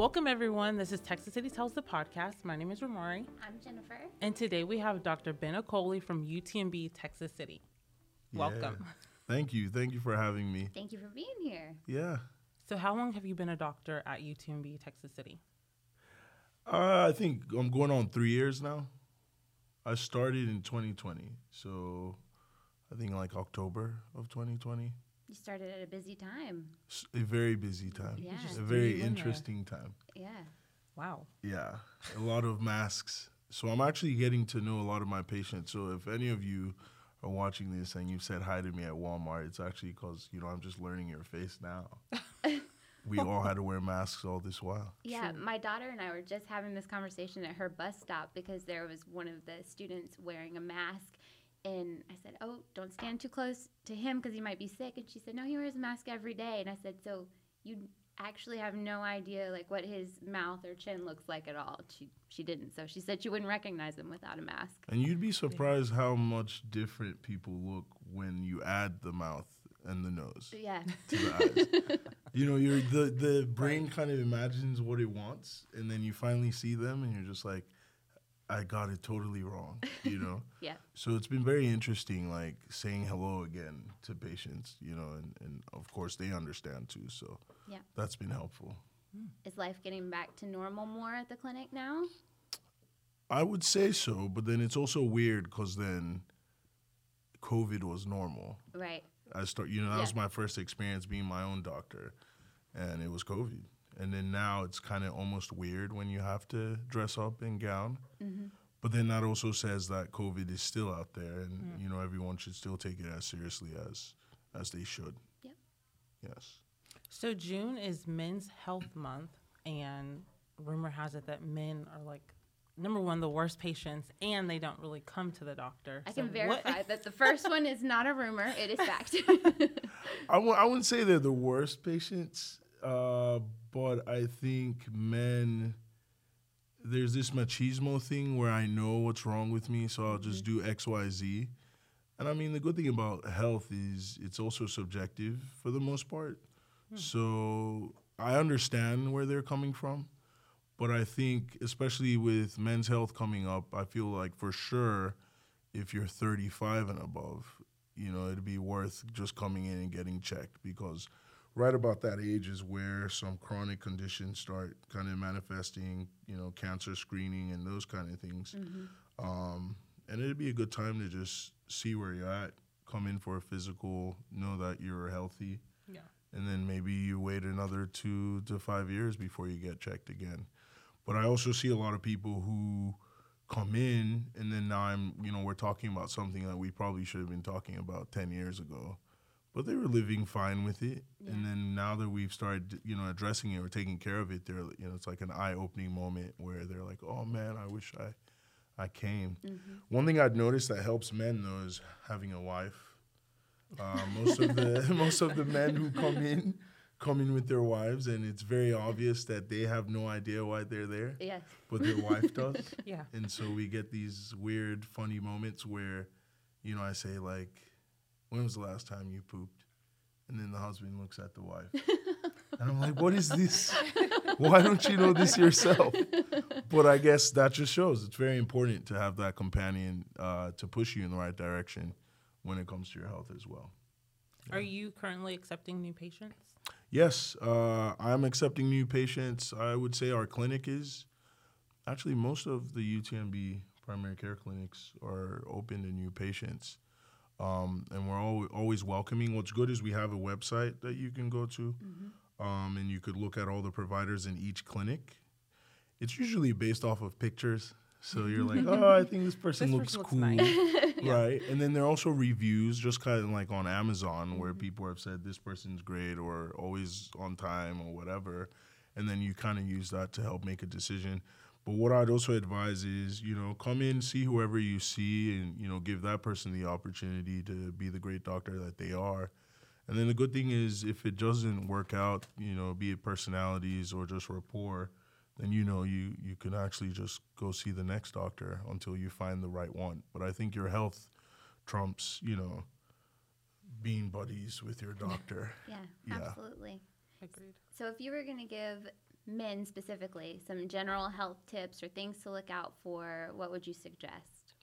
Welcome, everyone. This is Texas City Tells the podcast. My name is Ramari, I'm Jennifer. and today we have Dr. Ben-Okoli from UTMB Texas City. Welcome. Yeah. Thank you. Thank you for having me. Thank you for being here. Yeah. So, how long have you been a doctor at UTMB Texas City? Uh, I think I'm going on three years now. I started in 2020. So I think like October of 2020. You started at a busy time. A very busy time. Yeah. just A very you in there. interesting time. Yeah. Wow. Yeah. A lot of masks. So I'm actually getting to know a lot of my patients. So if any of you are watching this and you've said hi to me at Walmart, it's actually because, you know, I'm just learning your face now. we all had to wear masks all this while. Yeah, my daughter and I were just having this conversation at her bus stop because there was one of the students wearing a mask. And I said, Oh, don't stand too close to him because he might be sick. And she said, No, he wears a mask every day. And I said, So you actually have no idea like what his mouth or chin looks like at all. She she didn't. So she said she wouldn't recognize him without a mask. And you'd be surprised how much different people look when you add the mouth and the nose Yeah. to the eyes. You know, you're the the brain kind of imagines what it wants, and then you finally see them, and you're just like, I got it totally wrong. You know. Yeah. So it's been very interesting, like saying hello again to patients. You know, and and of course they understand too. So Yeah. that's been helpful. Hmm. Is life getting back to normal more at the clinic now? I would say so, but then it's also weird because then COVID was normal. Right. I start, you know, that was my first experience being my own doctor, and it was COVID. And then now it's kind of almost weird when you have to dress up in gown. Mm-hmm. But then that also says that COVID is still out there, and you know everyone should still take it as seriously as as they should. Yep. Yes. So, June is Men's Health Month, and rumor has it that men are like number one, the worst patients, and they don't really come to the doctor. I So can what- verify that the first one is not a rumor; it is fact. I w- I wouldn't say they're the worst patients, uh, but I think men, there's this machismo thing where I know what's wrong with me, so I'll just do X, Y, Z. And I mean, the good thing about health is it's also subjective for the most part. So I understand where they're coming from. But I think, especially with men's health coming up, I feel like for sure, if you're 35 and above, you know, it'd be worth just coming in and getting checked because right about that age is where some chronic conditions start kind of manifesting, you know, cancer screening and those kind of things. Um, and it'd be a good time to just see where you're at, come in for a physical, know that you're healthy, Yeah. and then maybe you wait another two to five years before you get checked again. But I also see a lot of people who come in and then now I'm, you know, we're talking about something that we probably should have been talking about 10 years ago. But they were living fine with it. And then now that we've started, you know, addressing it or taking care of it, they're, you know, it's like an eye-opening moment where they're like, "Oh man, I wish I I came." One thing I'd noticed that helps men though is having a wife. Uh, most of the most of the men who come in come in with their wives, and it's very obvious that they have no idea why they're there, yes. but their wife does. Yeah. And so we get these weird, funny moments where, you know, I say like, "When was the last time you pooped?" And then the husband looks at the wife, and I'm like, "What is this? Why don't you know this yourself?" But I guess that just shows it's very important to have that companion uh, to push you in the right direction when it comes to your health as well. Are you currently accepting new patients? Yes, uh, I'm accepting new patients. I would say our clinic is actually most of the UTMB primary care clinics are open to new patients, um, and we're al- always welcoming. What's good is we have a website that you can go to, um, and you could look at all the providers in each clinic. It's usually based off of pictures, so you're like, oh, I think this person This looks person cool looks nice. right? And then there are also reviews, just kind of like on Amazon, where people have said this person's great or always on time or whatever, and then you kind of use that to help make a decision. But what I'd also advise is, you know, come in, see whoever you see, and you know, give that person the opportunity to be the great doctor that they are. And then the good thing is, if it doesn't work out, you know, be it personalities or just rapport, then you know you you can actually just go see the next doctor until you find the right one. But I think your health trumps, you know, being buddies with your doctor. Yeah, Yeah. absolutely. Agreed. So if you were going to give men specifically, some general health tips or things to look out for, what would you suggest?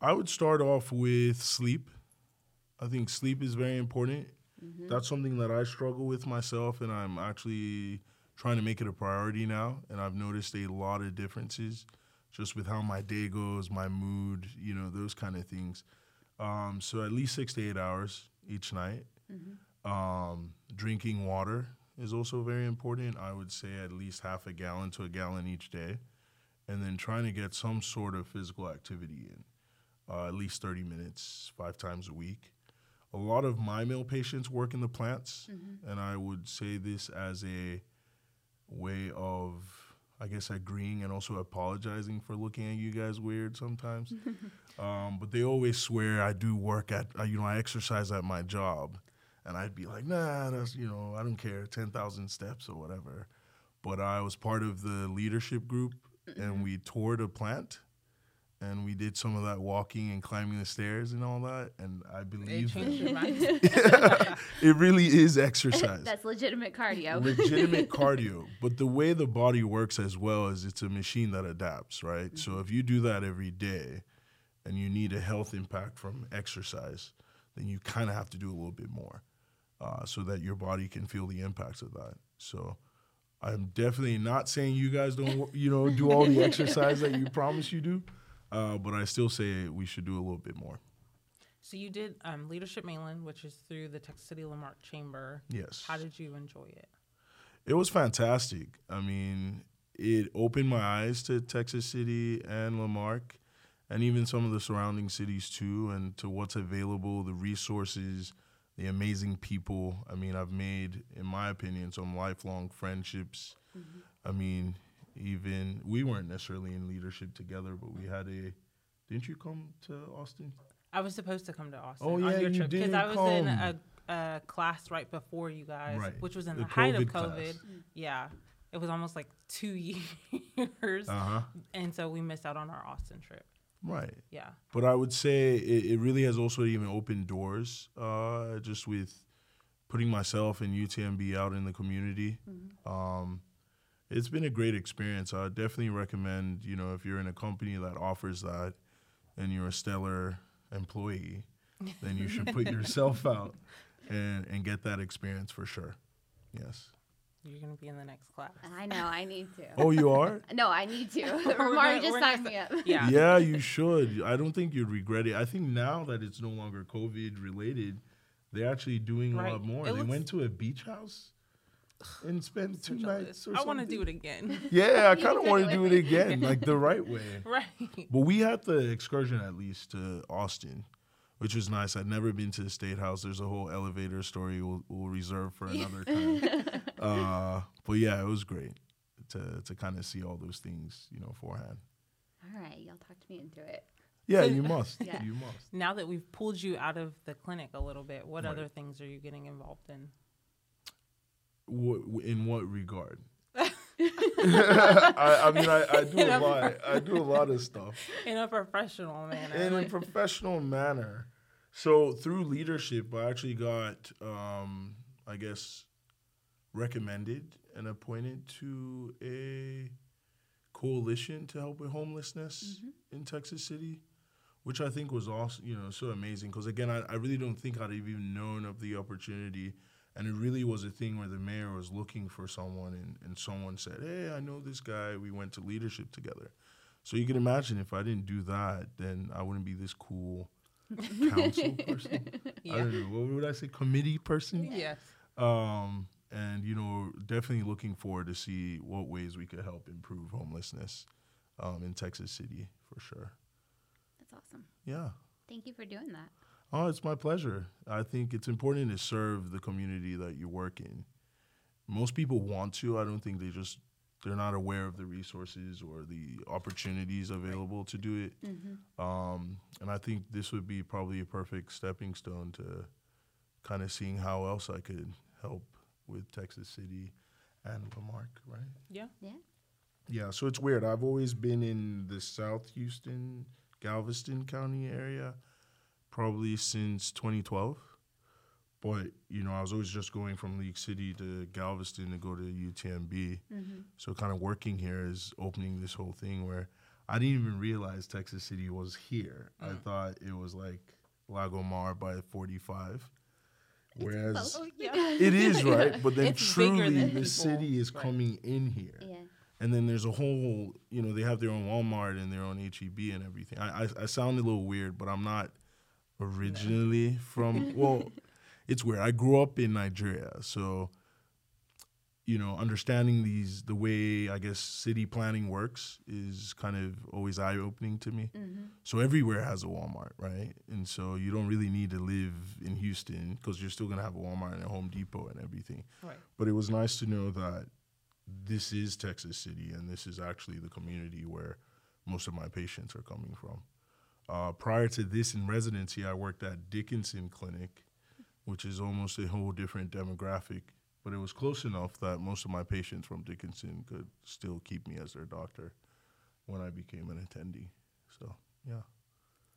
I would start off with sleep. I think sleep is very important. That's something that I struggle with myself, and I'm actually trying to make it a priority now. And I've noticed a lot of differences just with how my day goes, my mood, you know, those kind of things. Um, so at least six to eight hours each night. Um, drinking water is also very important. I would say at least half a gallon to a gallon each day. And then trying to get some sort of physical activity in uh, at least 30 minutes, five times a week. A lot of my male patients work in the plants, and I would say this as a way of, I guess, agreeing and also apologizing for looking at you guys weird sometimes. um, but they always swear I do work at, uh, you know, I exercise at my job. And I'd be like, nah, that's, you know, I don't care, 10,000 steps or whatever. But I was part of the leadership group and mm-hmm. we toured a plant and we did some of that walking and climbing the stairs and all that. And I It believe changed your mind. it really is exercise. That's legitimate cardio. legitimate cardio. But the way the body works as well is it's a machine that adapts, right? So mm-hmm. if you do that every day and you need a health impact from exercise, then you kind of have to do a little bit more uh, so that your body can feel the impacts of that. So I'm definitely not saying you guys don't, you know, do all the exercise that you promise you do, uh, but I still say we should do a little bit more. so you did um, Leadership Mainland, which is through the Texas City La Marque Chamber. Yes. How did you enjoy it? It was fantastic. I mean, it opened my eyes to Texas City and La Marque and even some of the surrounding cities too, and to what's available, the resources, the amazing people. I mean, I've made, in my opinion, some lifelong friendships. I mean, even we weren't necessarily in leadership together, but we had a. Didn't you come to Austin? I was supposed to come to Austin Oh, on yeah, your you trip because didn't I was in a, a class right before you guys, Right. which was in The the, height of COVID class. Yeah, it was almost like two years, Uh huh. and so we missed out on our Austin trip. Right. Yeah, But I would say it, it really has also even opened doors, uh, just with putting myself and UTMB out in the community. Um, it's been a great experience. I definitely recommend, you know, if you're in a company that offers that and you're a stellar employee, then you should put yourself out and, and get that experience for sure. Yes. You're gonna be in the next class. I know, I need to. Oh, you are? No, I need to. We're Ramari gonna- just signed me up. Yeah, yeah, you should. I don't think you'd regret it. I think now that it's no longer COVID related, they're actually doing a lot more. It they looks- went to a beach house and spent two nights. Or I want to do it again. Yeah, I kind of want to do it. it again, like the right way. right. But we had the excursion at least to Austin, which was nice. I'd never been to the State House. There's a whole elevator story we'll, we'll reserve for another time. Uh, but yeah, it was great to to kind of see all those things, you know, beforehand. All right, y'all talked to me into it. Yeah, you must. Yeah. You must. Now that we've pulled you out of the clinic a little bit, what Right. other things are you getting involved in? Wh- in what regard? I, I mean, I, I do a lot. I do a lot of stuff In a professional manner. in a professional manner. So through leadership, I actually got, um, I guess, recommended and appointed to a coalition to help with homelessness in Texas City, which I think was also, you know, so amazing. Because again, I, I really don't think I'd have even known of the opportunity. And it really was a thing where the mayor was looking for someone, and, and someone said, Hey, I know this guy. We went to leadership together. So you can imagine if I didn't do that, then I wouldn't be this cool council person. I don't know. What would I say? Committee person? Yes. Um, and you know, definitely looking forward to see what ways we could help improve homelessness um, in Texas City for sure. That's awesome. Yeah. Thank you for doing that. Oh, it's my pleasure. I think it's important to serve the community that you work in. Most people want to. I don't think they just they're not aware of the resources or the opportunities available to do it. Um, and I think this would be probably a perfect stepping stone to kind of seeing how else I could help with Texas City and La Marque, right? Yeah. Yeah. Yeah, so it's weird. I've always been in the South Houston, Galveston County area, probably since 2012. but you know, I was always just going from League City to Galveston to go to UTMB. Mm-hmm. So kind of working here is opening this whole thing where I didn't even realize Texas City was here. I mm. thought it was like La Marque by 45. Whereas both. it is right, but then It's truly the people. city is Right. coming in here. Yeah. And then there's a whole, you know, they have their own Walmart and their own HEB and everything. I, I, I sound a little weird, but I'm not originally from, well, it's weird. I grew up in Nigeria. So, you know, understanding these, the way I guess city planning works is kind of always eye opening to me. So everywhere has a Walmart, right? And so you don't really need to live in Houston because you're still going to have a Walmart and a Home Depot and everything. Right. But it was nice to know that this is Texas City and this is actually the community where most of my patients are coming from. Uh, prior to this in residency, I worked at Dickinson Clinic, which is almost a whole different demographic. But it was close enough that most of my patients from Dickinson could still keep me as their doctor when I became an attendee. So, yeah.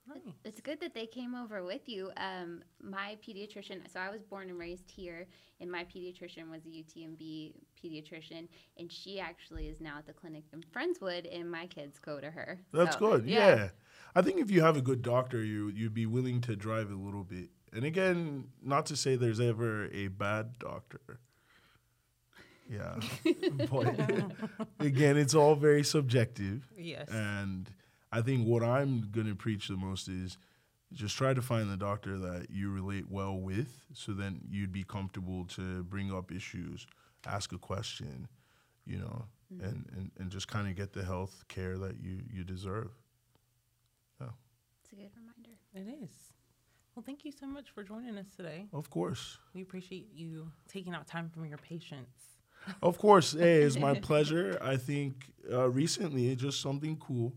Nice. It's good that they came over with you. Um, my pediatrician, so I was born and raised here, and my pediatrician was a UTMB pediatrician, and she actually is now at the clinic in Friendswood, and my kids go to her. That's So, good. Yeah. I think if you have a good doctor, you you'd be willing to drive a little bit. And again, not to say there's ever a bad doctor. Yeah. but again, it's all very subjective. Yes. And I think what I'm going to preach the most is just try to find the doctor that you relate well with so then you'd be comfortable to bring up issues, ask a question, you know, mm-hmm. and, and, and just kind of get the health care that you, you deserve. Yeah. It's a good reminder. It is. Well, thank you so much for joining us today. Of course. We appreciate you taking out time from your patients. Of course. Hey, it's my pleasure. I think uh, recently it's just something cool.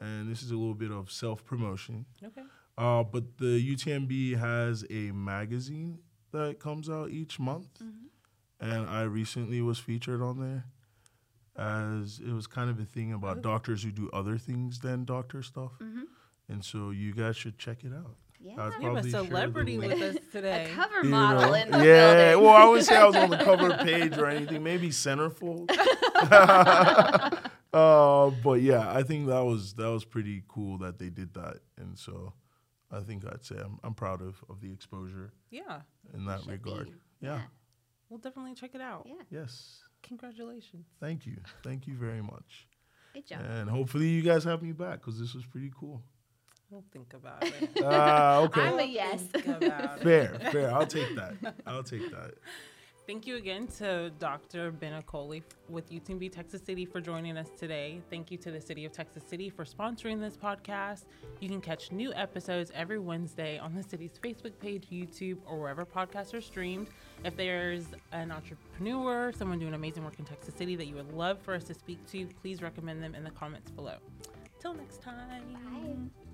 And this is a little bit of self promotion. Okay. Uh, but the UTMB has a magazine that comes out each month, and I recently was featured on there as it was kind of a thing about doctors who do other things than doctor stuff, and so you guys should check it out. Yeah. I'd You have a probably share the celebrity link. with us today. A cover You model know? in the yeah, building. well, I wouldn't say I was on the cover page or anything. Maybe centerfold. uh, but yeah, I think that was that was pretty cool that they did that, and so I think I'd say I'm, I'm proud of, of the exposure Yeah. in that regard. be. Yeah. We'll definitely check it out. Yeah. Yes. Congratulations. Thank you. Thank you very much. Good job. And hopefully you guys have me back because this was pretty cool. We'll think about it. Ah, okay. I'm a yes. think about it. fair, fair. I'll take that. I'll take that. Thank you again to Dr. Ben-Okoli with UTMB Texas City for joining us today. Thank you to the City of Texas City for sponsoring this podcast. You can catch new episodes every Wednesday on the city's Facebook page, YouTube, or wherever podcasts are streamed. If there's an entrepreneur, someone doing amazing work in Texas City that you would love for us to speak to, please recommend them in the comments below. Till next time. Bye.